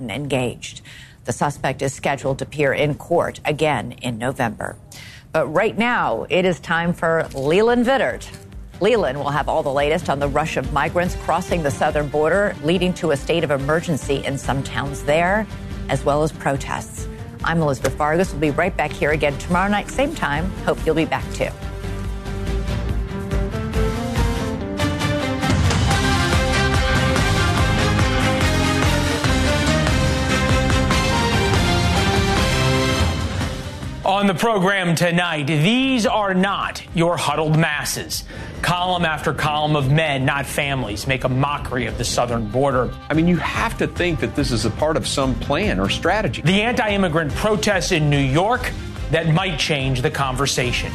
engaged. The suspect is scheduled to appear in court again in November. But right now, it is time for Leland Vittert. Leland will have all the latest on the rush of migrants crossing the southern border, leading to a state of emergency in some towns there, as well as protests. I'm Elizabeth Vargas. We'll be right back here again tomorrow night, same time. Hope you'll be back too. On the program tonight, these are not your huddled masses. Column after column of men, not families, make a mockery of the southern border. I mean, you have to think that this is a part of some plan or strategy. The anti immigrant protests in New York that might change the conversation.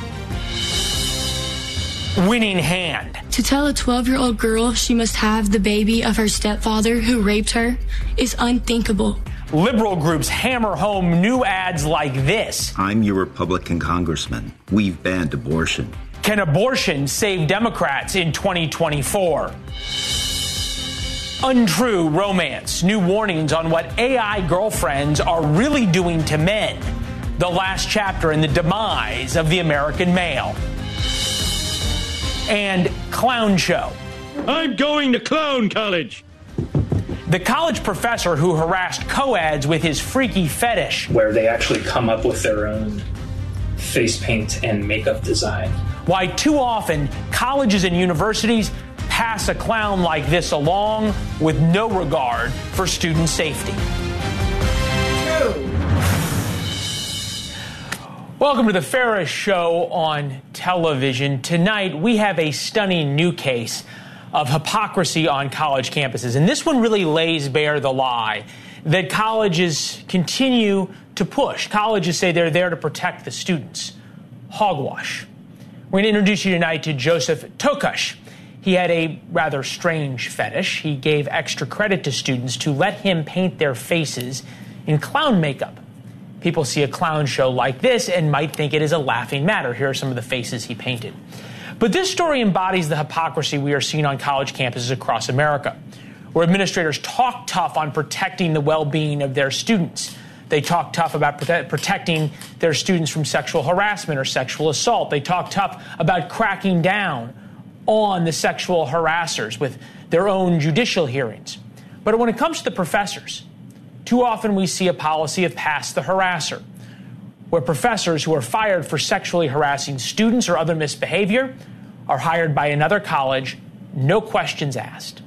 Winning hand. To tell a 12 year old girl she must have the baby of her stepfather who raped her is unthinkable. Liberal groups hammer home new ads like this. I'm your Republican congressman. We've banned abortion. Can abortion save Democrats in 2024? Untrue romance. New warnings on what AI girlfriends are really doing to men. The last chapter in the demise of the American male. And clown show. I'm going to clown college. The college professor who harassed co-eds with his freaky fetish. Where they actually come up with their own face paint and makeup design. Why too often colleges and universities pass a clown like this along with no regard for student safety. Welcome to the Ferris Show on television. Tonight we have a stunning new case of hypocrisy on college campuses. And this one really lays bare the lie that colleges continue to push. Colleges say they're there to protect the students. Hogwash. We're going to introduce you tonight to Joseph Tokosh. He had a rather strange fetish. He gave extra credit to students to let him paint their faces in clown makeup. People see a clown show like this and might think it is a laughing matter. Here are some of the faces he painted. But this story embodies the hypocrisy we are seeing on college campuses across America, where administrators talk tough on protecting the well being of their students. They talk tough about prote- protecting their students from sexual harassment or sexual assault. They talk tough about cracking down on the sexual harassers with their own judicial hearings. But when it comes to the professors, too often we see a policy of pass the harasser where professors who are fired for sexually harassing students or other misbehavior are hired by another college, no questions asked.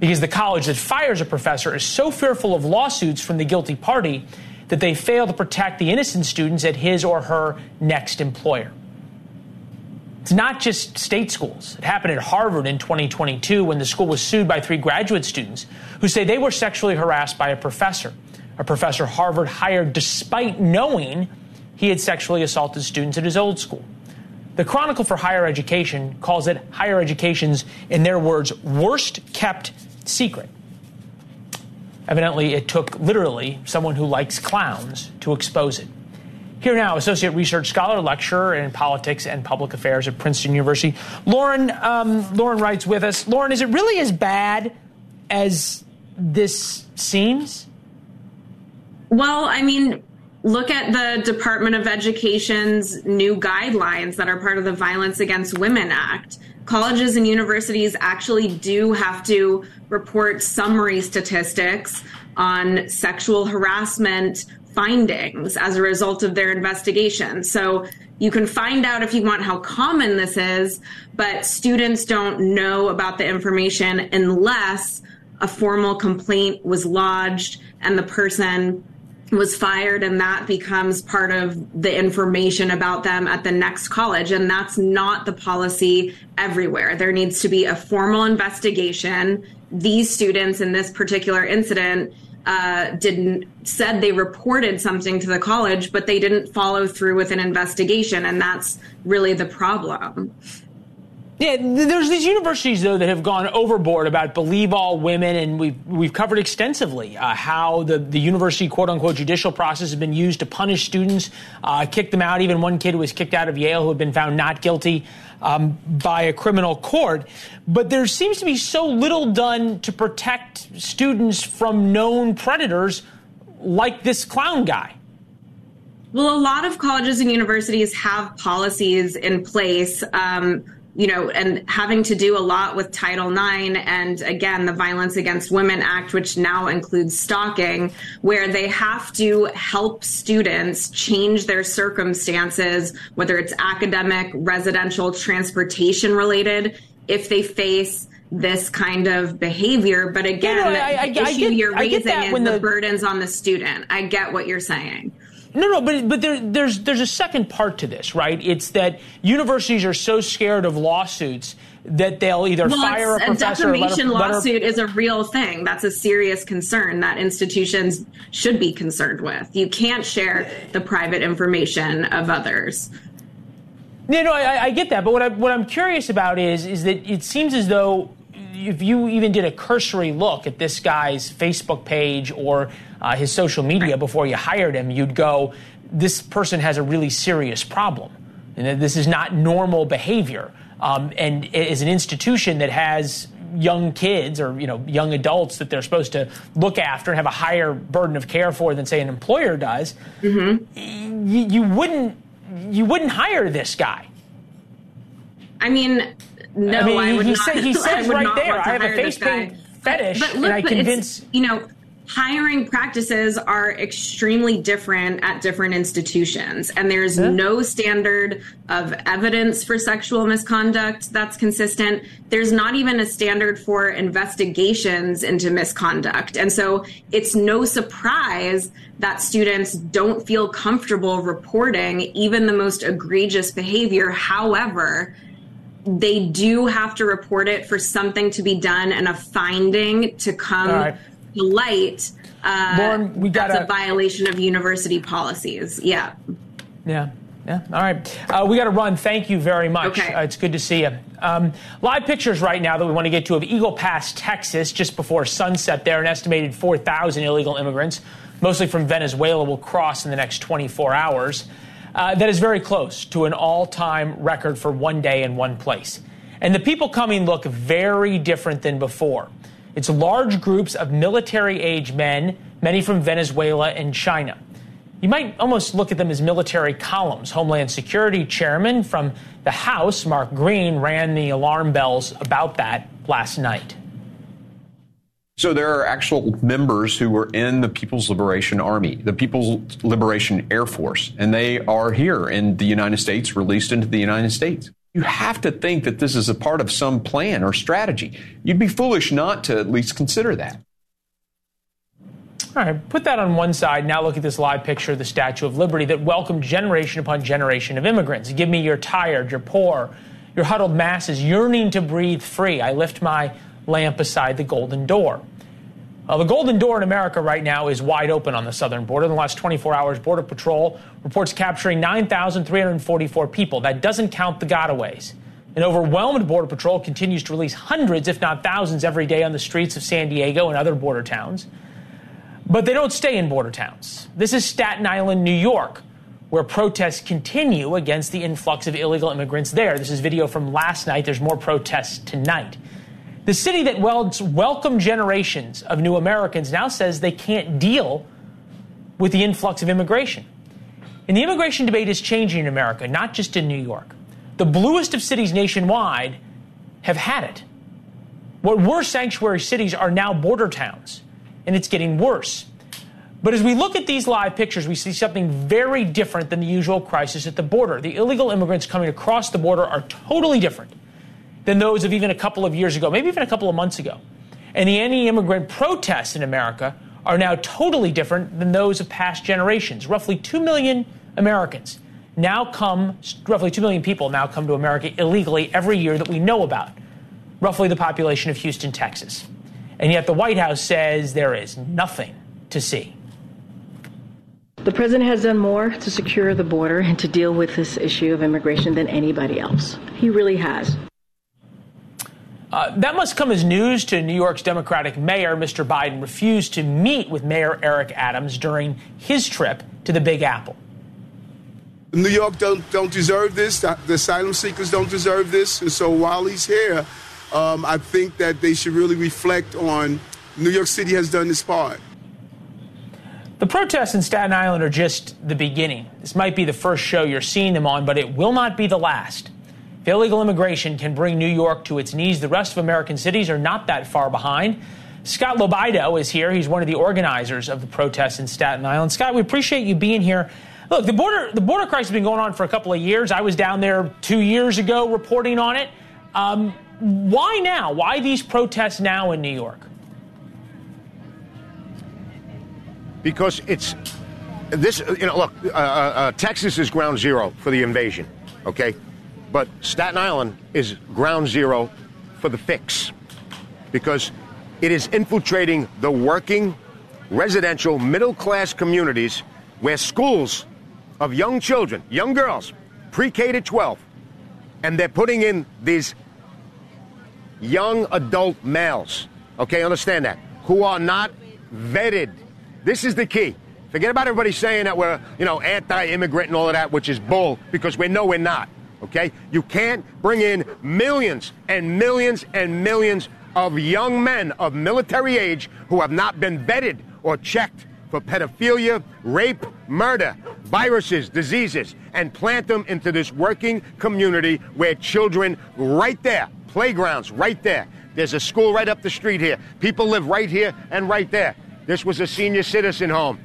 Because the college that fires a professor is so fearful of lawsuits from the guilty party that they fail to protect the innocent students at his or her next employer. It's not just state schools. It happened at Harvard in 2022 when the school was sued by three graduate students who say they were sexually harassed by a professor a professor Harvard hired despite knowing he had sexually assaulted students at his old school. The Chronicle for Higher Education calls it higher education's, in their words, worst kept secret. Evidently, it took literally someone who likes clowns to expose it. Here now, Associate Research Scholar, Lecturer in Politics and Public Affairs at Princeton University. Lauren, um, Lauren Wright's with us. Lauren, is it really as bad as this seems? Well, I mean, look at the Department of Education's new guidelines that are part of the Violence Against Women Act. Colleges and universities actually do have to report summary statistics on sexual harassment findings as a result of their investigation. So you can find out if you want how common this is, but students don't know about the information unless a formal complaint was lodged and the person was fired and that becomes part of the information about them at the next college. And that's not the policy everywhere. There needs to be a formal investigation. These students in this particular incident uh, didn't said they reported something to the college but they didn't follow through with an investigation. And that's really the problem Yeah, there's these universities though that have gone overboard about believe all women, and we've we've covered extensively uh, how the the university quote unquote judicial process has been used to punish students, uh, kick them out. Even one kid was kicked out of Yale who had been found not guilty um, by a criminal court. But there seems to be so little done to protect students from known predators like this clown guy. Well, a lot of colleges and universities have policies in place. Um, you know, and having to do a lot with Title IX and again, the Violence Against Women Act, which now includes stalking, where they have to help students change their circumstances, whether it's academic, residential, transportation related, if they face this kind of behavior. But again, I, I, the issue get, you're raising is the, the burdens on the student. I get what you're saying. No, no, but but there, there's there's a second part to this, right? It's that universities are so scared of lawsuits that they'll either well, fire a professor. A defamation or lawsuit is a real thing. That's a serious concern that institutions should be concerned with. You can't share the private information of others. Yeah, no, I, I get that, but what I what I'm curious about is is that it seems as though if you even did a cursory look at this guy's Facebook page or uh, his social media before you hired him, you'd go, this person has a really serious problem. And this is not normal behavior. Um, and as an institution that has young kids or you know young adults that they're supposed to look after and have a higher burden of care for than say an employer does, mm-hmm. you, you wouldn't you wouldn't hire this guy. I mean, no, I, mean, I would he, not. Say, he says right there, I have a face paint fetish, but, but look, and I convince you know hiring practices are extremely different at different institutions and there's yeah. no standard of evidence for sexual misconduct that's consistent. There's not even a standard for investigations into misconduct. And so it's no surprise that students don't feel comfortable reporting even the most egregious behavior. However they do have to report it for something to be done and a finding to come to light, uh, Lauren, we got that's a violation of university policies. Yeah. Yeah. Yeah. All right. Uh, we got to run. Thank you very much. Okay. Uh, it's good to see you. Um, live pictures right now that we want to get to of Eagle Pass, Texas, just before sunset there. An estimated 4,000 illegal immigrants, mostly from Venezuela, will cross in the next 24 hours. Uh, that is very close to an all time record for one day in one place. And the people coming look very different than before. It's large groups of military age men, many from Venezuela and China. You might almost look at them as military columns. Homeland Security Chairman from the House, Mark Green, ran the alarm bells about that last night. So there are actual members who were in the People's Liberation Army, the People's Liberation Air Force, and they are here in the United States, released into the United States. You have to think that this is a part of some plan or strategy. You'd be foolish not to at least consider that. All right, put that on one side. Now look at this live picture of the Statue of Liberty that welcomed generation upon generation of immigrants. Give me your tired, your poor, your huddled masses yearning to breathe free. I lift my lamp beside the golden door. Uh, the Golden Door in America right now is wide open on the southern border. In the last 24 hours, Border Patrol reports capturing 9,344 people. That doesn't count the gotaways. An overwhelmed Border Patrol continues to release hundreds, if not thousands, every day on the streets of San Diego and other border towns. But they don't stay in border towns. This is Staten Island, New York, where protests continue against the influx of illegal immigrants there. This is video from last night. There's more protests tonight. The city that welcomed generations of new Americans now says they can't deal with the influx of immigration. And the immigration debate is changing in America, not just in New York. The bluest of cities nationwide have had it. What were sanctuary cities are now border towns, and it's getting worse. But as we look at these live pictures, we see something very different than the usual crisis at the border. The illegal immigrants coming across the border are totally different than those of even a couple of years ago, maybe even a couple of months ago. And the anti immigrant protests in America are now totally different than those of past generations. Roughly 2 million Americans now come, roughly 2 million people now come to America illegally every year that we know about, roughly the population of Houston, Texas. And yet the White House says there is nothing to see. The president has done more to secure the border and to deal with this issue of immigration than anybody else. He really has. Uh, that must come as news to New York's Democratic mayor. Mr. Biden refused to meet with Mayor Eric Adams during his trip to the Big Apple. New York don't, don't deserve this. The asylum seekers don't deserve this. And so while he's here, um, I think that they should really reflect on New York City has done its part. The protests in Staten Island are just the beginning. This might be the first show you're seeing them on, but it will not be the last. If illegal immigration can bring New York to its knees, the rest of American cities are not that far behind. Scott LoBaido is here. He's one of the organizers of the protests in Staten Island. Scott, we appreciate you being here. Look, the border the border crisis has been going on for a couple of years. I was down there two years ago reporting on it. Um, why now? Why these protests now in New York? because it's this. You know, look, uh, uh, uh, Texas is ground zero for the invasion, okay, but Staten Island is ground zero for the fix because it is infiltrating the working, residential, middle class communities where schools of young children, young girls, pre K to 12, and they're putting in these young adult males, okay, understand that, who are not vetted this is the key. Forget about everybody saying that we're, you know, anti-immigrant and all of that, which is bull, because we know we're not. Okay? You can't bring in millions and millions and millions of young men of military age who have not been vetted or checked for pedophilia, rape, murder, viruses, diseases, and plant them into this working community where children right there, playgrounds right there. There's a school right up the street here. People live right here and right there. This was a senior citizen home.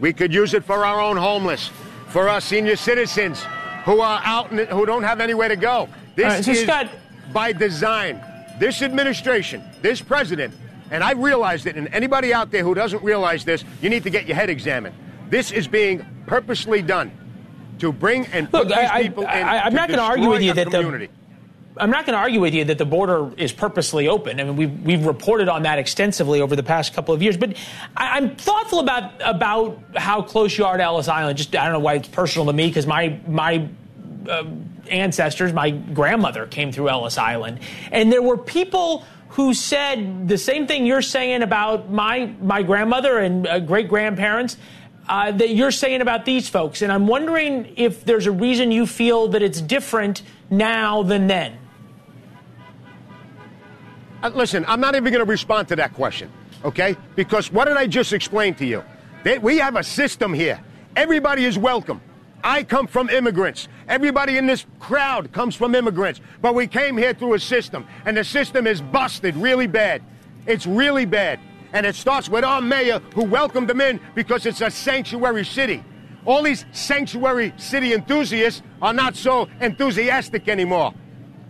We could use it for our own homeless, for our senior citizens who are out and who don't have anywhere to go. This right, so is Scott- by design. This administration, this president, and I realized it, and anybody out there who doesn't realize this, you need to get your head examined. This is being purposely done to bring and put Look, these I, people I, in. I, am not going to argue with you that community. the I'm not going to argue with you that the border is purposely open. I mean, we've, we've reported on that extensively over the past couple of years. But I, am thoughtful about about how close you are to Ellis Island. Just I don't know why it's personal to me because my my uh, ancestors, my grandmother came through Ellis Island, and there were people who said the same thing you're saying about my my grandmother and uh, great grandparents. Uh, that you're saying about these folks. And I'm wondering if there's a reason you feel that it's different now than then. Uh, listen, I'm not even going to respond to that question, okay? Because what did I just explain to you? They, we have a system here. Everybody is welcome. I come from immigrants. Everybody in this crowd comes from immigrants. But we came here through a system, and the system is busted really bad. It's really bad. And it starts with our mayor who welcomed them in because it's a sanctuary city. All these sanctuary city enthusiasts are not so enthusiastic anymore.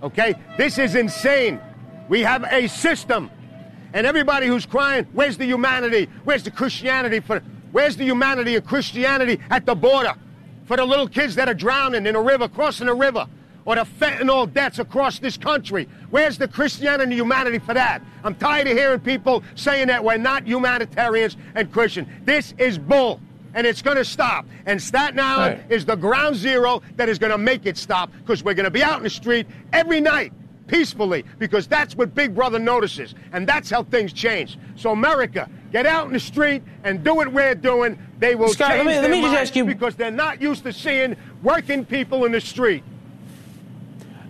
Okay? This is insane. We have a system. And everybody who's crying, where's the humanity? Where's the Christianity for where's the humanity of Christianity at the border? For the little kids that are drowning in a river, crossing a river, or the fentanyl deaths across this country. Where's the Christianity and humanity for that? I'm tired of hearing people saying that we're not humanitarians and Christian. This is bull and it's going to stop. And Staten Island right. is the ground zero that is going to make it stop because we're going to be out in the street every night peacefully because that's what Big Brother notices, and that's how things change. So, America, get out in the street and do what we're doing. They will Scott, change let me, let me just ask you because they're not used to seeing working people in the street.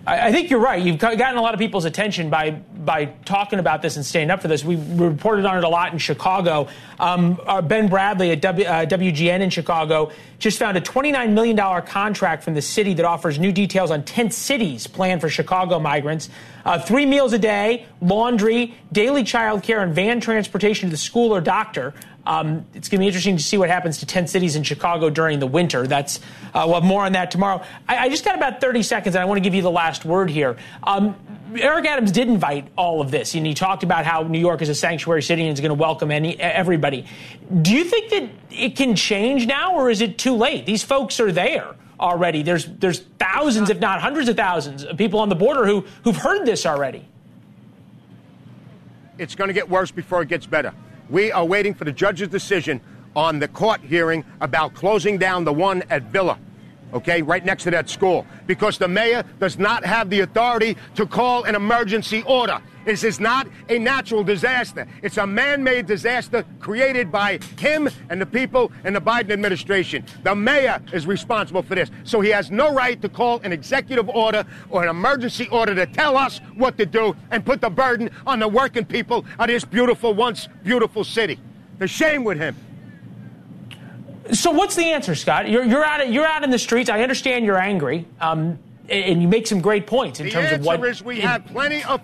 I, I think you're right. You've gotten a lot of people's attention by by talking about this and staying up for this. We reported on it a lot in Chicago. Um, uh, ben Bradley at w, uh, WGN in Chicago just found a $29 million contract from the city that offers new details on 10 cities planned for Chicago migrants. Uh, three meals a day, laundry, daily child care, and van transportation to the school or doctor. Um, it's going to be interesting to see what happens to 10 cities in Chicago during the winter. That's uh, we'll have more on that tomorrow. I, I, just got about 30 seconds, and I want to give you the last word here. Um, Eric Adams did invite all of this, and he talked about how New York is a sanctuary city and is going to welcome any everybody. Do you think that it can change now, or is it too late? These folks are there already. There's there's thousands, if not hundreds of thousands, of people on the border who who've heard this already. It's going to get worse before it gets better. We are waiting for the judge's decision on the court hearing about closing down the one at Villa. Okay, right next to that school, because the mayor does not have the authority to call an emergency order. This is not a natural disaster. It's a man-made disaster created by him and the people and the Biden administration. The mayor is responsible for this. So he has no right to call an executive order or an emergency order to tell us what to do and put the burden on the working people of this beautiful, once beautiful city. The shame with him. So what's the answer, Scott? You're, you're out. You're out in the streets. I understand you're angry, um, and you make some great points in the terms of what. The answer is we have plenty of.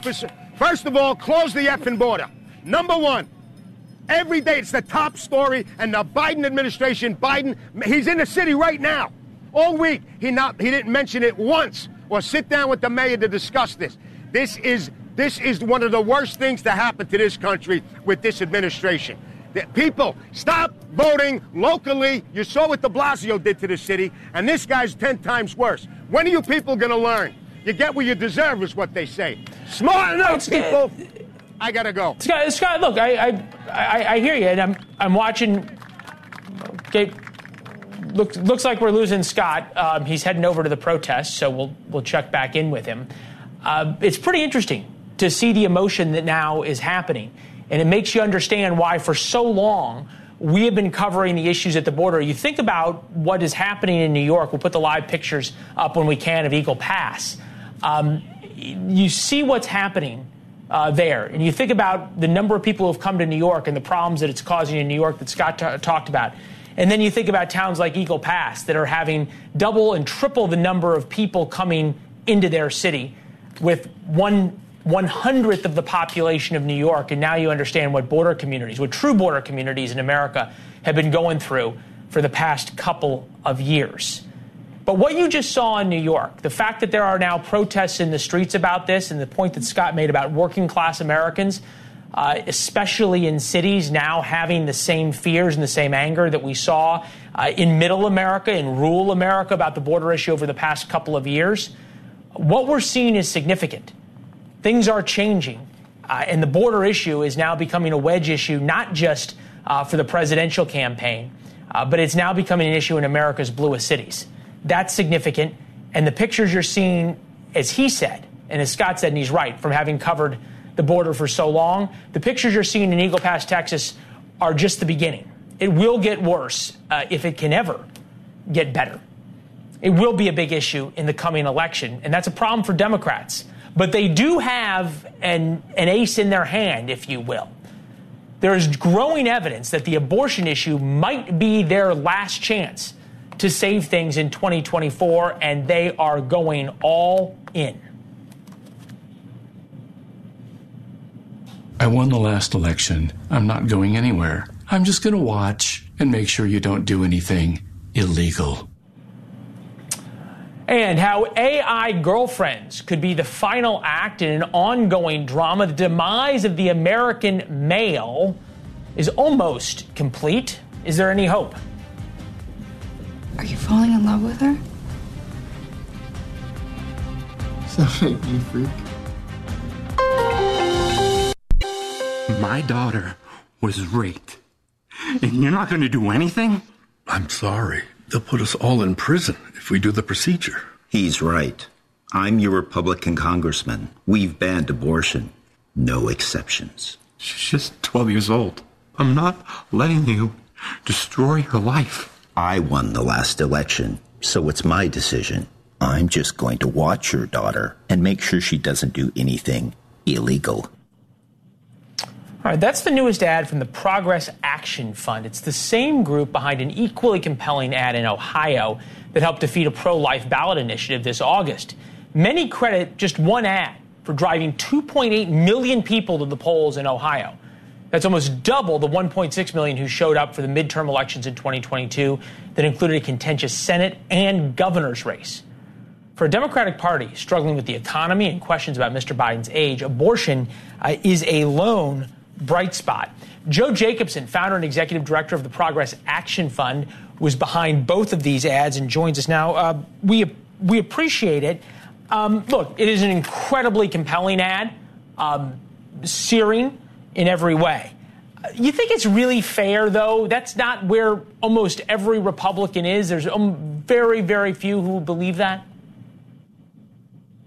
First of all, close the effing border. Number one. Every day it's the top story, and the Biden administration, Biden, he's in the city right now. All week he not he didn't mention it once or sit down with the mayor to discuss this. This is this is one of the worst things to happen to this country with this administration. People, stop voting locally. You saw what de Blasio did to the city, and this guy's 10 times worse. When are you people going to learn? You get what you deserve, is what they say. Smart enough, people. I gotta go. Scott, Scott look, I, I, I, I, hear you, and I'm, I'm watching. Okay, looks looks like we're losing Scott. Um, he's heading over to the protest, so we'll we'll check back in with him. Uh, it's pretty interesting to see the emotion that now is happening. And it makes you understand why, for so long, we have been covering the issues at the border. You think about what is happening in New York. We'll put the live pictures up when we can of Eagle Pass. Um, you see what's happening uh, there, and you think about the number of people who have come to New York and the problems that it's causing in New York that Scott t- talked about. And then you think about towns like Eagle Pass that are having double and triple the number of people coming into their city with one one hundredth of the population of New York, and now you understand what border communities, what true border communities in America have been going through for the past couple of years. But what you just saw in New York, the fact that there are now protests in the streets about this, and the point that Scott made about working class Americans, uh, especially in cities, now having the same fears and the same anger that we saw uh, in middle America, in rural America about the border issue over the past couple of years, what we're seeing is significant. Things are changing. Uh, and the border issue is now becoming a wedge issue, not just uh, for the presidential campaign, uh, but it's now becoming an issue in America's bluest cities. That's significant. And the pictures you're seeing, as he said, and as Scott said, and he's right, from having covered the border for so long, the pictures you're seeing in Eagle Pass, Texas, are just the beginning. It will get worse uh, if it can ever get better. It will be a big issue in the coming election, and that's a problem for Democrats. But they do have an, an ace in their hand, if you will. There is growing evidence that the abortion issue might be their last chance to save things in 2024, and they are going all in. I won the last election. I'm not going anywhere. I'm just going to watch and make sure you don't do anything illegal and how AI girlfriends could be the final act in an ongoing drama. The demise of the American male is almost complete. Is there any hope? Are you falling in love with her? Does make me freak? My daughter was raped. And you're not going to do anything? I'm sorry. They'll put us all in prison if we do the procedure. He's right. I'm your Republican congressman. We've banned abortion. No exceptions. She's just 12 years old. I'm not letting you destroy her life. I won the last election, so it's my decision. I'm just going to watch your daughter and make sure she doesn't do anything illegal. All right, that's the newest ad from the Progress Action Fund. It's the same group behind an equally compelling ad in Ohio that helped defeat a pro life ballot initiative this August. Many credit just one ad for driving 2.8 million people to the polls in Ohio. That's almost double the 1.6 million who showed up for the midterm elections in 2022 that included a contentious Senate and governor's race. For a Democratic Party struggling with the economy and questions about Mr. Biden's age, abortion uh, is a lone bright spot. Joe Jacobson, founder and executive director of the Progress Action Fund, was behind both of these ads and joins us now. Uh, we we appreciate it. Um, look, it is an incredibly compelling ad, um, searing in every way. You think it's really fair, though? That's not where almost every Republican is. There's um, very, very few who believe that.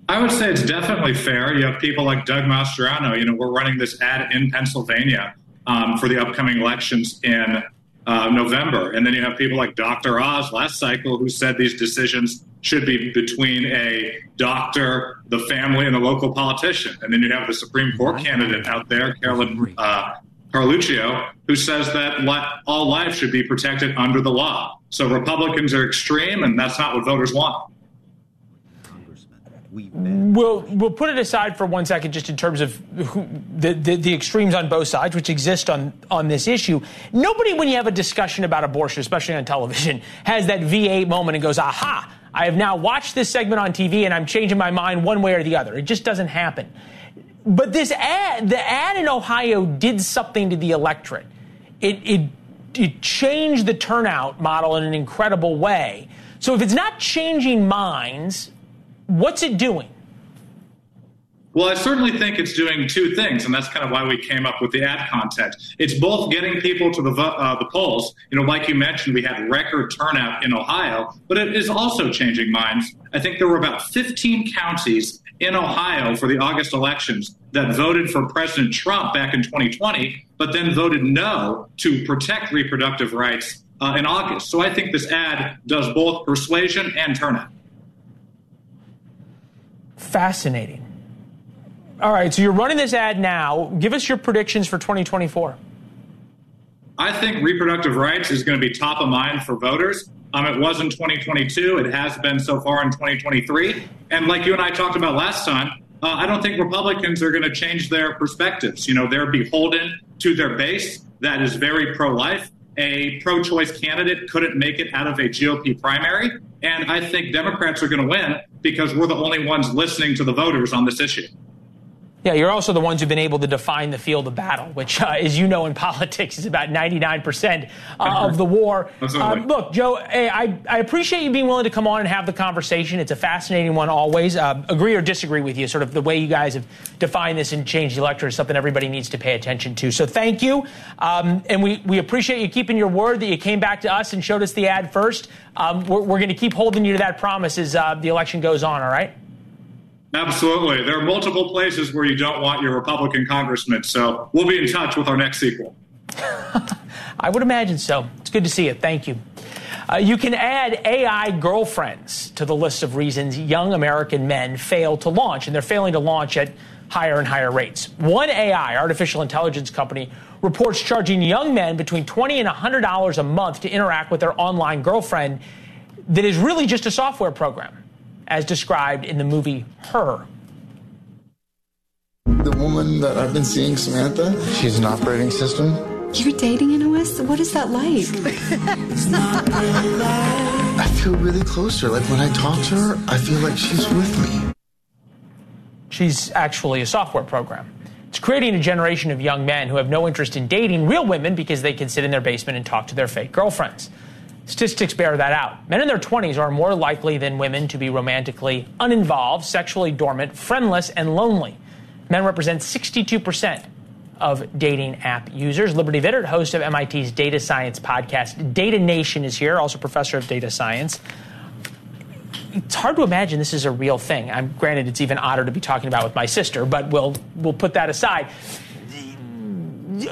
I would say it's definitely fair. You have people like Doug Mastriano. You know, we're running this ad in Pennsylvania um, for the upcoming elections in uh, November. And then you have people like Dr. Oz last cycle who said these decisions should be between a doctor, the family, and the local politician. And then you have the Supreme Court candidate out there, Carolyn uh, Carluccio, who says that all life should be protected under the law. So Republicans are extreme, and that's not what voters want. We'll we'll put it aside for one second, just in terms of who, the, the, the extremes on both sides, which exist on on this issue. Nobody, when you have a discussion about abortion, especially on television, has that V8 moment and goes, "Aha! I have now watched this segment on TV, and I'm changing my mind one way or the other." It just doesn't happen. But this ad, the ad in Ohio, did something to the electorate. It it it changed the turnout model in an incredible way. So if it's not changing minds What's it doing? Well, I certainly think it's doing two things, and that's kind of why we came up with the ad content. It's both getting people to the uh, the polls. You know, like you mentioned, we had record turnout in Ohio, but it is also changing minds. I think there were about 15 counties in Ohio for the August elections that voted for President Trump back in 2020, but then voted no to protect reproductive rights uh, in August. So I think this ad does both persuasion and turnout. Fascinating. All right, so you're running this ad now. Give us your predictions for 2024. I think reproductive rights is going to be top of mind for voters. Um, it was in 2022. It has been so far in 2023. And like you and I talked about last time, uh, I don't think Republicans are going to change their perspectives. You know, they're beholden to their base that is very pro life a pro choice candidate couldn't make it out of a GOP primary. And I think Democrats are going to win because we're the only ones listening to the voters on this issue. Yeah, you're also the ones who've been able to define the field of battle, which, uh, as you know, in politics is about 99% uh, of the war. Um, look, Joe, hey, I, I appreciate you being willing to come on and have the conversation. It's a fascinating one always. Uh, agree or disagree with you, sort of the way you guys have defined this and changed the electorate is something everybody needs to pay attention to. So thank you. Um, and we, we appreciate you keeping your word that you came back to us and showed us the ad first. Um, we're, we're going to keep holding you to that promise as uh, the election goes on, all right? Absolutely. There are multiple places where you don't want your Republican congressman. So we'll be in touch with our next sequel. I would imagine so. It's good to see you. Thank you. Uh, you can add AI girlfriends to the list of reasons young American men fail to launch, and they're failing to launch at higher and higher rates. One AI, artificial intelligence company, reports charging young men between 20 and $100 a month to interact with their online girlfriend that is really just a software program as described in the movie Her. The woman that I've been seeing, Samantha, she's an operating system. You're dating an OS? What is that like? I feel really close to her. Like when I talk to her, I feel like she's with me. She's actually a software program. It's creating a generation of young men who have no interest in dating real women because they can sit in their basement and talk to their fake girlfriends. Statistics bear that out. Men in their 20s are more likely than women to be romantically uninvolved, sexually dormant, friendless, and lonely. Men represent 62% of dating app users. Liberty Vittert, host of MIT's data science podcast, Data Nation, is here, also professor of data science. It's hard to imagine this is a real thing. I'm granted it's even odder to be talking about with my sister, but we'll we'll put that aside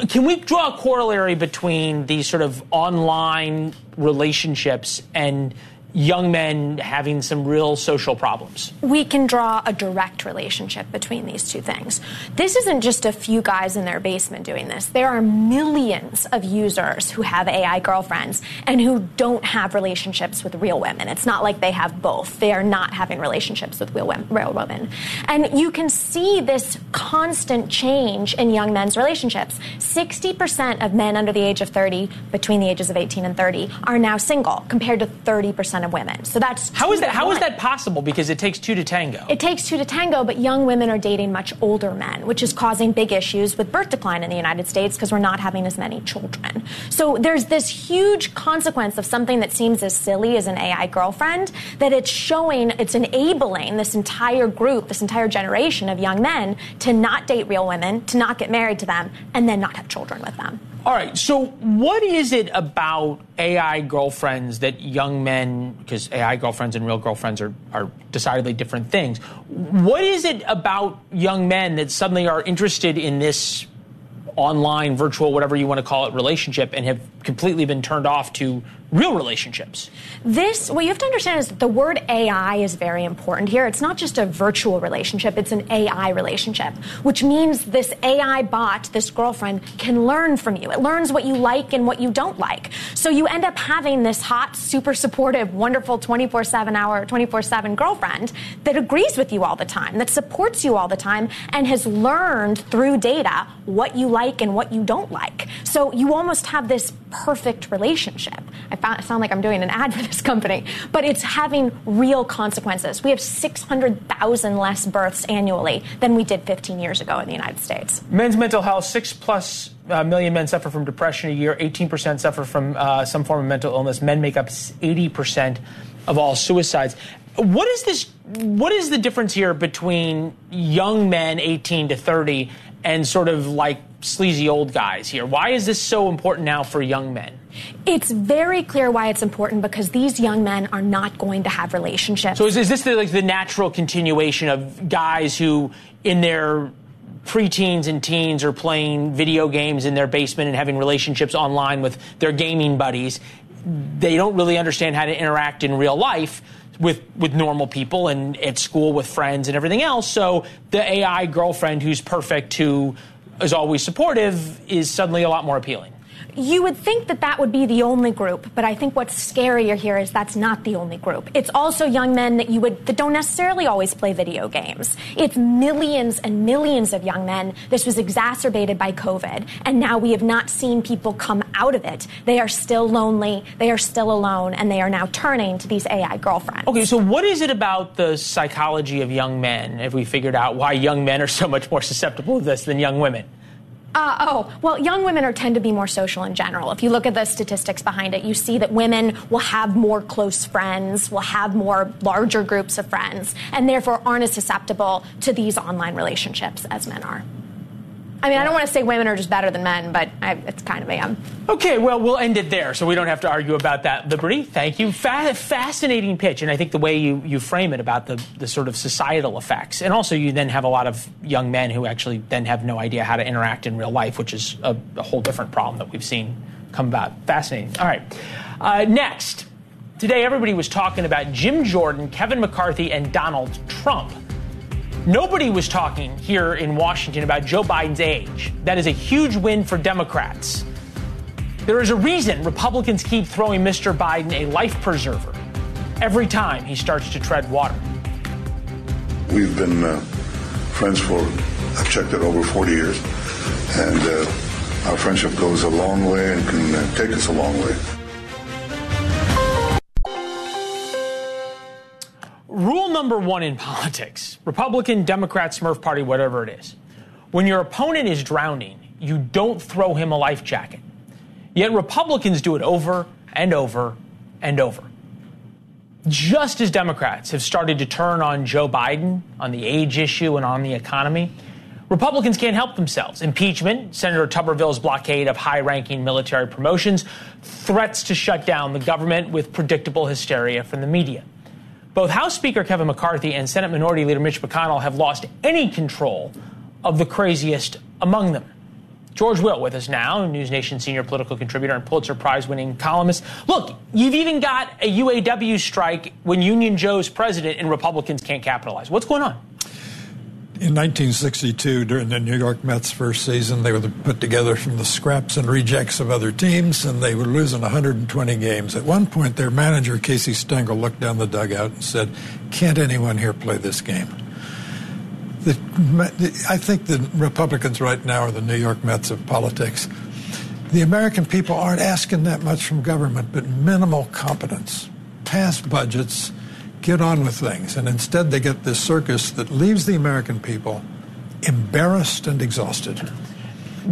can we draw a corollary between these sort of online relationships and young men having some real social problems? We can draw a direct relationship between these two things. This isn't just a few guys in their basement doing this. There are millions of users who have AI girlfriends and who don't have relationships with real women. It's not like they have both. They are not having relationships with real women. And you can see this constant change in young men's relationships. 60% of men under the age of 30, between the ages of 18 and 30, are now single, compared to 30% percent of women. So that's how is that? How one. is that possible? Because it takes two to tango. It takes two to tango, but young women are dating much older men, which is causing big issues with birth decline in the United States because we're not having as many children. So there's this huge consequence of something that seems as silly as an AI girlfriend that it's showing, it's enabling this entire group, this entire generation of young men to not date real women, to not get married to them, and then not have children with them. All right. So, what is it about AI girlfriends that young men, because AI girlfriends and real girlfriends are, are decidedly different things, what is it about young men that suddenly are interested in this online, virtual, whatever you want to call it, relationship and have completely been turned off to real relationships. This, what you have to understand is that the word AI is very important here. It's not just a virtual relationship, it's an AI relationship, which means this AI bot, this girlfriend, can learn from you. It learns what you like and what you don't like. So you end up having this hot, super supportive, wonderful 24 7 hour, 24 7 girlfriend that agrees with you all the time, that supports you all the time, and has learned through data what you like and what you don't like. So you almost have this perfect relationship. I sound like I'm doing an ad for this company, but it's having real consequences. We have 600,000 less births annually than we did 15 years ago in the United States. Men's mental health, six plus uh, million men suffer from depression a year, 18% suffer from uh, some form of mental illness. Men make up 80% of all suicides. What is this? What is the difference here between young men, 18 to 30, and sort of like sleazy old guys here? Why is this so important now for young men? It's very clear why it's important because these young men are not going to have relationships. So is, is this the, like the natural continuation of guys who, in their preteens and teens, are playing video games in their basement and having relationships online with their gaming buddies? They don't really understand how to interact in real life with with normal people and at school with friends and everything else. So the AI girlfriend who's perfect, who is always supportive, is suddenly a lot more appealing. You would think that that would be the only group, but I think what's scarier here is that's not the only group. It's also young men that you would that don't necessarily always play video games. It's millions and millions of young men. This was exacerbated by COVID, and now we have not seen people come out of it. They are still lonely, they are still alone, and they are now turning to these AI girlfriends. Okay, so what is it about the psychology of young men? Have we figured out why young men are so much more susceptible to this than young women? Uh, oh, well, young women are tend to be more social in general. If you look at the statistics behind it, you see that women will have more close friends, will have more larger groups of friends, and therefore aren't as susceptible to these online relationships as men are. I mean, I don't want to say women are just better than men, but I, it's kind of am. Okay, well, we'll end it there so we don't have to argue about that. Liberty, thank you. Fa- fascinating pitch. And I think the way you, you frame it about the, the sort of societal effects. And also, you then have a lot of young men who actually then have no idea how to interact in real life, which is a, a whole different problem that we've seen come about. Fascinating. All right. Uh, next, today everybody was talking about Jim Jordan, Kevin McCarthy, and Donald Trump. Nobody was talking here in Washington about Joe Biden's age. That is a huge win for Democrats. There is a reason Republicans keep throwing Mr. Biden a life preserver every time he starts to tread water. We've been uh, friends for, I've checked it, over 40 years. And uh, our friendship goes a long way and can uh, take us a long way. Rule number one in politics Republican, Democrat, Smurf Party, whatever it is. When your opponent is drowning, you don't throw him a life jacket. Yet Republicans do it over and over and over. Just as Democrats have started to turn on Joe Biden on the age issue and on the economy, Republicans can't help themselves. Impeachment, Senator Tuberville's blockade of high ranking military promotions, threats to shut down the government with predictable hysteria from the media. Both House Speaker Kevin McCarthy and Senate Minority Leader Mitch McConnell have lost any control of the craziest among them. George Will with us now, News Nation senior political contributor and Pulitzer Prize winning columnist. Look, you've even got a UAW strike when Union Joe's president and Republicans can't capitalize. What's going on? In 1962, during the New York Mets' first season, they were put together from the scraps and rejects of other teams, and they were losing 120 games. At one point, their manager, Casey Stengel, looked down the dugout and said, Can't anyone here play this game? The, I think the Republicans right now are the New York Mets of politics. The American people aren't asking that much from government, but minimal competence, pass budgets, get on with things. And instead, they get this circus that leaves the American people embarrassed and exhausted.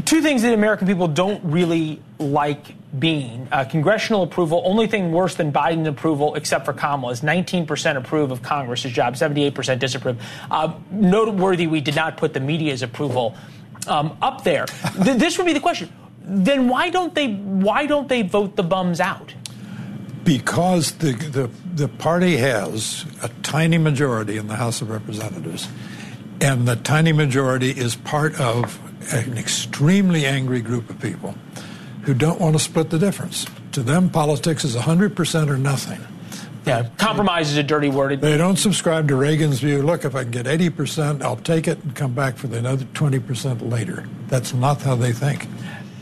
Two things that American people don't really like being uh, congressional approval. Only thing worse than Biden approval, except for Kamala, is 19% approve of Congress's job, 78% disapprove. Uh, noteworthy, we did not put the media's approval um, up there. Th- this would be the question then why don't they why don't they vote the bums out? Because the, the, the party has a tiny majority in the House of Representatives, and the tiny majority is part of an extremely angry group of people who don't want to split the difference. To them, politics is 100% or nothing. Yeah, compromise is a dirty word. They don't subscribe to Reagan's view. Look, if I can get 80%, I'll take it and come back for the another 20% later. That's not how they think.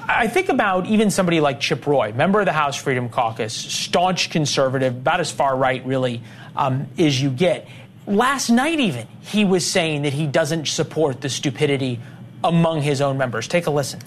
I think about even somebody like Chip Roy, member of the House Freedom Caucus, staunch conservative, about as far right, really, um, as you get. Last night, even, he was saying that he doesn't support the stupidity among his own members. Take a listen.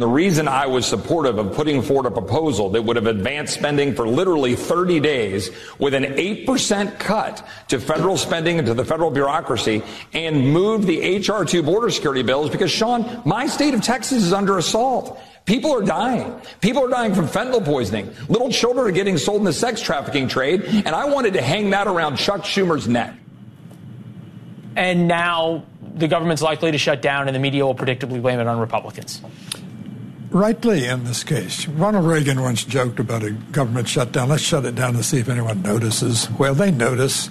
The reason I was supportive of putting forward a proposal that would have advanced spending for literally 30 days with an 8% cut to federal spending and to the federal bureaucracy and moved the HR2 border security bills because, Sean, my state of Texas is under assault. People are dying. People are dying from fentanyl poisoning. Little children are getting sold in the sex trafficking trade, and I wanted to hang that around Chuck Schumer's neck. And now the government's likely to shut down, and the media will predictably blame it on Republicans rightly in this case. Ronald Reagan once joked about a government shutdown. Let's shut it down and see if anyone notices. Well, they notice.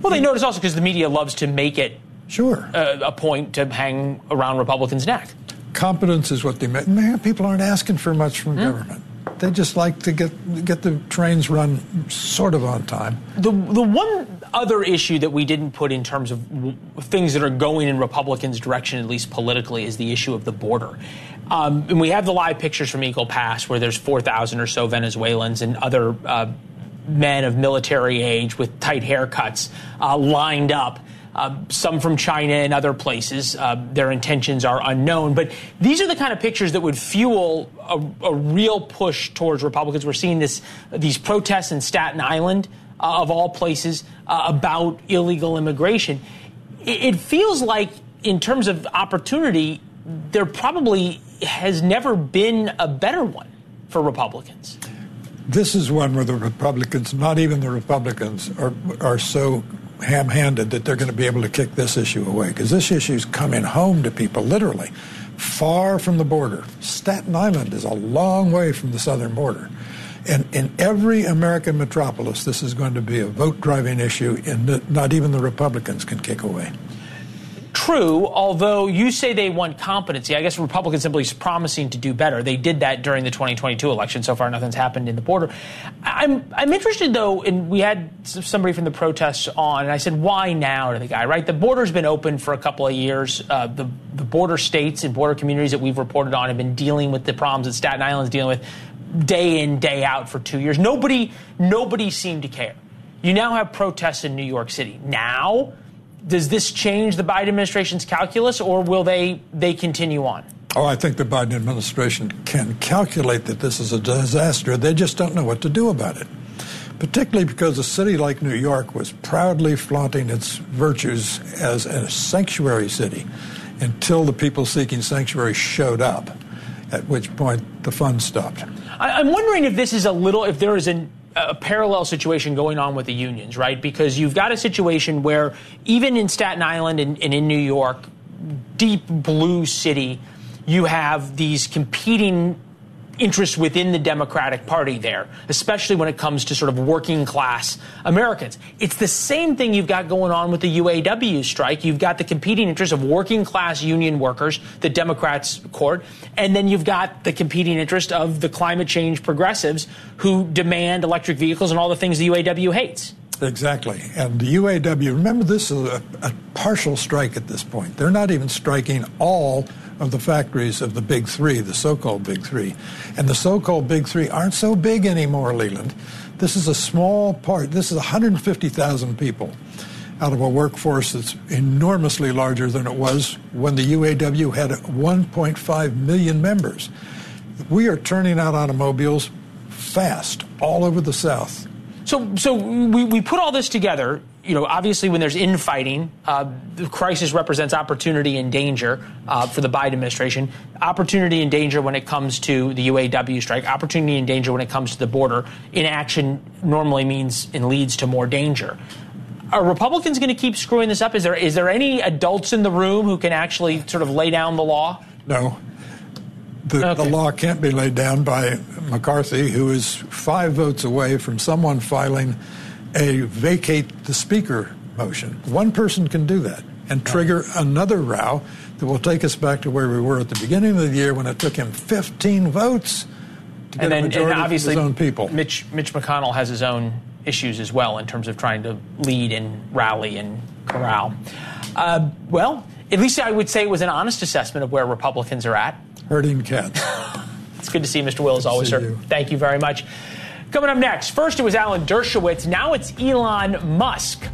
Well, they notice also because the media loves to make it sure a, a point to hang around Republicans' neck. Competence is what they meant. Man, people aren't asking for much from mm. government. They just like to get get the trains run sort of on time. The the one other issue that we didn't put in terms of things that are going in Republicans' direction, at least politically, is the issue of the border. Um, and we have the live pictures from Eagle Pass where there's 4,000 or so Venezuelans and other uh, men of military age with tight haircuts uh, lined up. Uh, some from China and other places. Uh, their intentions are unknown. But these are the kind of pictures that would fuel a, a real push towards Republicans. We're seeing this these protests in Staten Island, uh, of all places, uh, about illegal immigration. It, it feels like, in terms of opportunity, there probably has never been a better one for Republicans. This is one where the Republicans, not even the Republicans, are are so ham-handed that they're going to be able to kick this issue away because this issue is coming home to people literally far from the border. Staten Island is a long way from the southern border. And in every American metropolis, this is going to be a vote driving issue, and not even the Republicans can kick away true, although you say they want competency. I guess Republicans simply is promising to do better. They did that during the 2022 election. So far, nothing's happened in the border. I'm, I'm interested, though, and we had somebody from the protests on, and I said, why now to the guy, right? The border's been open for a couple of years. Uh, the, the border states and border communities that we've reported on have been dealing with the problems that Staten Island's dealing with day in, day out for two years. Nobody, nobody seemed to care. You now have protests in New York City. Now, does this change the Biden administration's calculus, or will they they continue on? Oh, I think the Biden administration can calculate that this is a disaster. They just don't know what to do about it. Particularly because a city like New York was proudly flaunting its virtues as a sanctuary city until the people seeking sanctuary showed up, at which point the fun stopped. I'm wondering if this is a little, if there is an a parallel situation going on with the unions, right? Because you've got a situation where even in Staten Island and, and in New York, deep blue city, you have these competing interests within the Democratic Party there, especially when it comes to sort of working class Americans. It's the same thing you've got going on with the UAW strike. You've got the competing interests of working class union workers, the Democrats court, and then you've got the competing interest of the climate change progressives who demand electric vehicles and all the things the UAW hates. Exactly. And the UAW, remember, this is a, a partial strike at this point. They're not even striking all of the factories of the big three, the so called big three. And the so called big three aren't so big anymore, Leland. This is a small part. This is 150,000 people out of a workforce that's enormously larger than it was when the UAW had 1.5 million members. We are turning out automobiles fast all over the South. So, so we, we put all this together you know, obviously, when there's infighting, uh, the crisis represents opportunity and danger uh, for the Biden administration. Opportunity and danger when it comes to the UAW strike. Opportunity and danger when it comes to the border. Inaction normally means and leads to more danger. Are Republicans going to keep screwing this up? Is there is there any adults in the room who can actually sort of lay down the law? No. The, Okay. the law can't be laid down by McCarthy, who is five votes away from someone filing a vacate the speaker motion. One person can do that and trigger another row that will take us back to where we were at the beginning of the year when it took him 15 votes to get and a then majority and obviously from his own people. Mitch Mitch McConnell has his own issues as well in terms of trying to lead and rally and corral. Uh, well, at least I would say it was an honest assessment of where Republicans are at. Herding cats. It's good to see Mr. Will as always, See sir. you. Thank you very much. Coming up next, first it was Alan Dershowitz, now it's Elon Musk.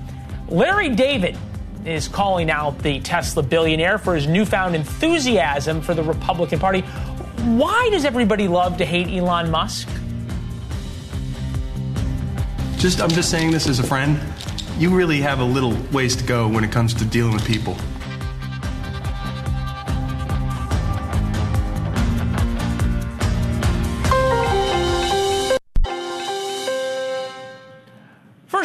Larry David is calling out the Tesla billionaire for his newfound enthusiasm for the Republican Party. Why does everybody love to hate Elon Musk? Just, I'm just saying this as a friend. You really have a little ways to go when it comes to dealing with people.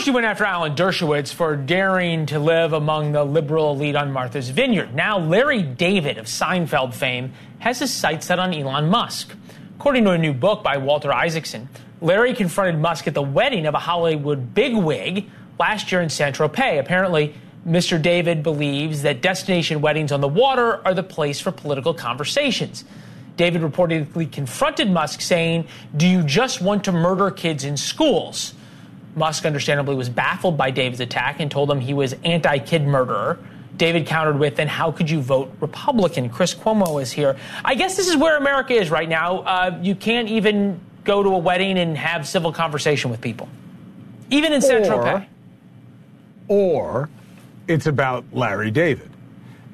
You went after Alan Dershowitz for daring to live among the liberal elite on Martha's Vineyard. Now, Larry David of Seinfeld fame has his sights set on Elon Musk. According to a new book by Walter Isaacson, Larry confronted Musk at the wedding of a Hollywood bigwig last year in Saint Tropez. Apparently, Mr. David believes that destination weddings on the water are the place for political conversations. David reportedly confronted Musk saying, Do you just want to murder kids in schools? Musk understandably was baffled by David's attack and told him he was anti kid murderer. David countered with, then how could you vote Republican? Chris Cuomo is here. I guess this is where America is right now. Uh, you can't even go to a wedding and have civil conversation with people, even in Saint Tropez. or it's about Larry David.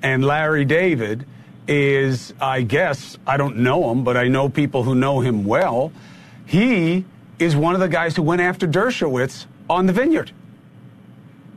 And Larry David is, I guess, I don't know him, but I know people who know him well. He is one of the guys who went after Dershowitz on the vineyard.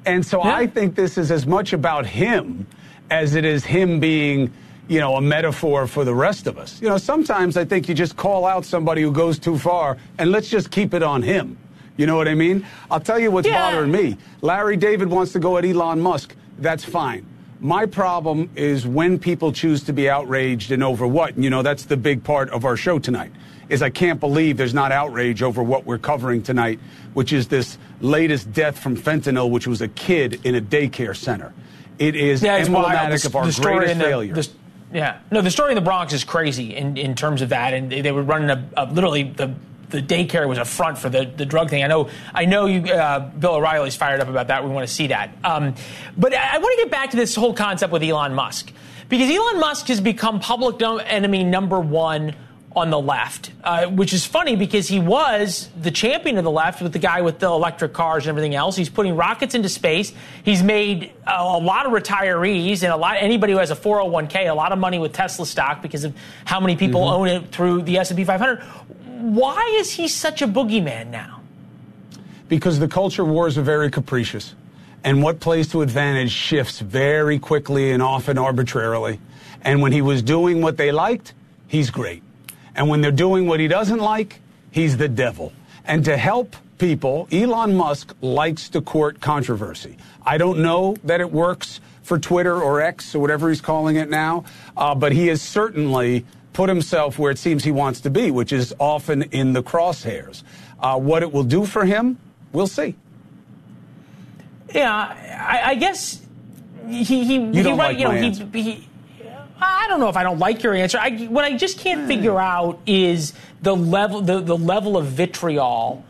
And so I think this is as much about him as it is him being, you know, a metaphor for the rest of us. You know, sometimes I think you just call out somebody who goes too far and let's just keep it on him. You know what I mean? I'll tell you what's bothering me. Larry David wants to go at Elon Musk. That's fine. My problem is when people choose to be outraged and over what. And, you know, that's the big part of our show tonight. Is I can't believe there's not outrage over what we're covering tonight, which is this latest death from fentanyl, which was a kid in a daycare center. It is Yeah, emblematic The- of our the story greatest the- failure. the- yeah, no, the story in the Bronx is crazy in, in terms of that, and they, they were running a, a literally the the daycare was a front for the, the drug thing. I know I know you, uh, Bill O'Reilly's fired up about that. We want to see that, um, but I, I want to get back to this whole concept with Elon Musk because Elon Musk has become public enemy number one on the left, uh, which is funny because he was the champion of the left with the guy with the electric cars and everything else. He's putting rockets into space. He's made a, a lot of retirees and a lot anybody who has a 401k a lot of money with Tesla stock because of how many people Mhm. own it through the S&P 500. Why is he such a boogeyman now? because the culture wars are very capricious. And what plays to advantage shifts very quickly and often arbitrarily. And when he was doing what they liked, he's great. And when they're doing what he doesn't like, he's the devil. And to help people, Elon Musk likes to court controversy. I don't know that it works for Twitter or X or whatever he's calling it now, uh, but he has certainly put himself where it seems he wants to be, which is often in the crosshairs. Uh, what it will do for him, we'll see. Yeah, I, I guess he he You he right, you know, he, he I don't know if I don't like your answer. I, what I just can't figure out is the level the, the level of vitriol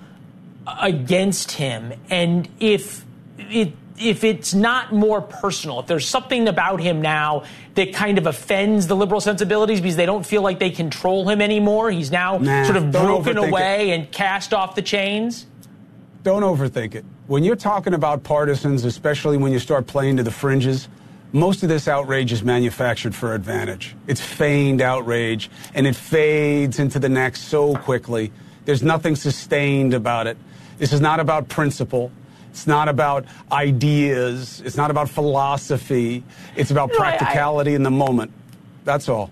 against him, and if it if it's not more personal, if there's something about him now that kind of offends the liberal sensibilities because they don't feel like they control him anymore. He's now Nah, sort of broken overthink it. away and cast off the chains. Don't overthink it. When you're talking about partisans, especially when you start playing to the fringes, most of this outrage is manufactured for advantage. It's feigned outrage, and it fades into the next so quickly. There's nothing sustained about it. This is not about principle. It's not about ideas. It's not about philosophy. It's about No, I- I- practicality in the moment. That's all.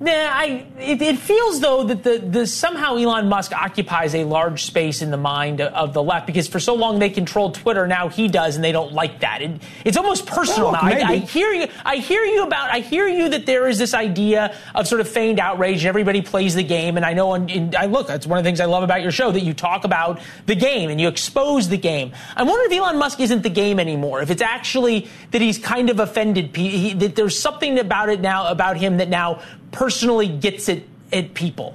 Nah, I, it, it, feels though that the, the somehow Elon Musk occupies a large space in the mind of the left because for so long they controlled Twitter. Now he does, and they don't like that. It, it's almost personal well, now. I, I, hear you. I hear you about. I hear you that there is this idea of sort of feigned outrage, and everybody plays the game. And I know, and I look. That's one of the things I love about your show that you talk about the game and you expose the game. I wonder if Elon Musk isn't the game anymore. If it's actually that he's kind of offended. He, that there's something about it now about him that now personally gets it at people.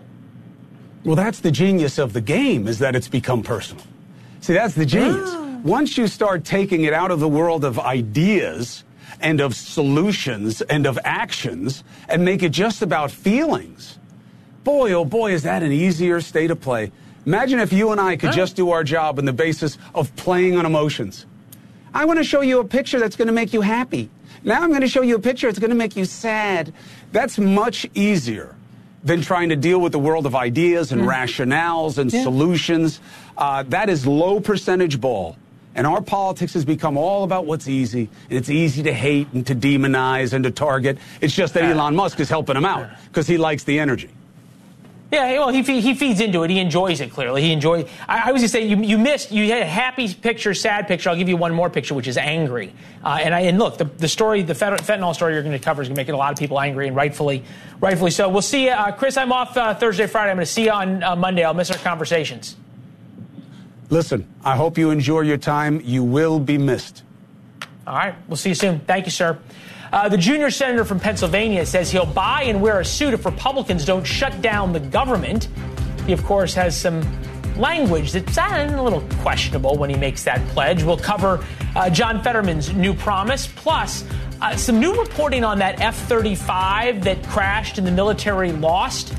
Well, that's the genius of the game is that it's become personal. See, that's the genius. Ah. Once you start taking it out of the world of ideas and of solutions and of actions and make it just about feelings, boy, oh boy, is that an easier state of play. Imagine if you and I could just do our job on the basis of playing on emotions. I want to show you a picture that's going to make you happy. Now I'm going to show you a picture that's going to make you sad. That's much easier than trying to deal with the world of ideas and rationales and yeah. solutions. Uh, that is low percentage ball. And our politics has become all about what's easy. And it's easy to hate and to demonize and to target. It's just that Elon Musk is helping him out because he likes the energy. Yeah, well, he, he feeds into it. He enjoys it, clearly. He enjoys. I, I was going to say, you, you missed, you had a happy picture, sad picture. I'll give you one more picture, which is angry. Uh, and, I, and look, the, the story, the fentanyl story you're going to cover is going to make a lot of people angry, and rightfully, rightfully so. We'll see you. Uh, Chris, I'm off uh, Thursday, Friday. I'm going to see you on uh, Monday. I'll miss our conversations. Listen, I hope you enjoy your time. You will be missed. All right. We'll see you soon. Thank you, sir. Uh, the junior senator from Pennsylvania says he'll buy and wear a suit if Republicans don't shut down the government. He, of course, has some language that's uh, a little questionable when he makes that pledge. We'll cover uh, John Fetterman's new promise, plus uh, some new reporting on that F 35 that crashed and the military lost.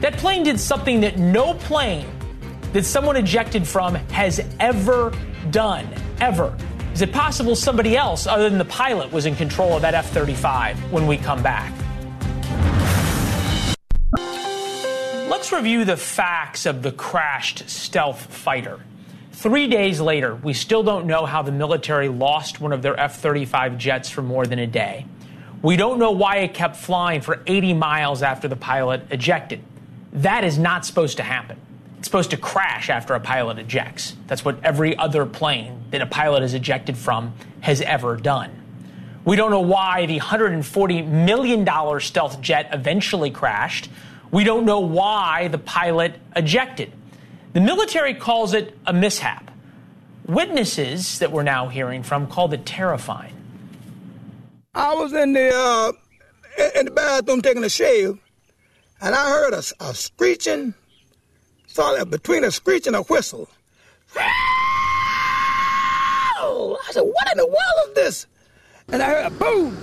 That plane did something that no plane that someone ejected from has ever done, ever. Is it possible somebody else other than the pilot was in control of that F 35 when we come back? Let's review the facts of the crashed stealth fighter. Three days later, we still don't know how the military lost one of their F 35 jets for more than a day. We don't know why it kept flying for 80 miles after the pilot ejected. That is not supposed to happen. It's supposed to crash after a pilot ejects. That's what every other plane that a pilot is ejected from has ever done. We don't know why the $140 million stealth jet eventually crashed. We don't know why the pilot ejected. The military calls it a mishap. Witnesses that we're now hearing from called it terrifying. I was in the uh, in the bathroom taking a shave, and I heard a, a screeching saw between a screech and a whistle. I said, what in the world is this? And I heard a boom.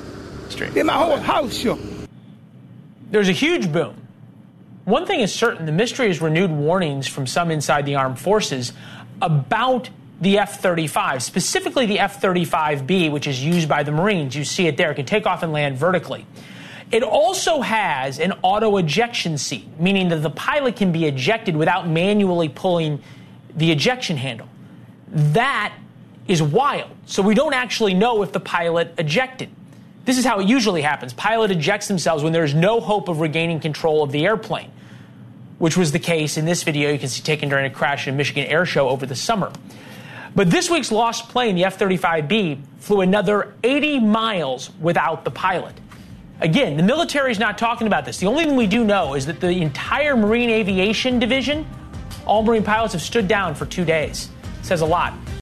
Straight. Then my whole house shook. There's a huge boom. One thing is certain the mystery is renewed warnings from some inside the armed forces about the F 35, specifically the F 35B, which is used by the Marines. You see it there, it can take off and land vertically. It also has an auto ejection seat, meaning that the pilot can be ejected without manually pulling the ejection handle. That is wild. So we don't actually know if the pilot ejected. This is how it usually happens. Pilot ejects themselves when there's no hope of regaining control of the airplane, which was the case in this video you can see taken during a crash in a Michigan Air Show over the summer. But this week's lost plane, the F 35B, flew another 80 miles without the pilot. Again, the military is not talking about this. The only thing we do know is that the entire Marine Aviation Division, all Marine pilots have stood down for two days. It says a lot.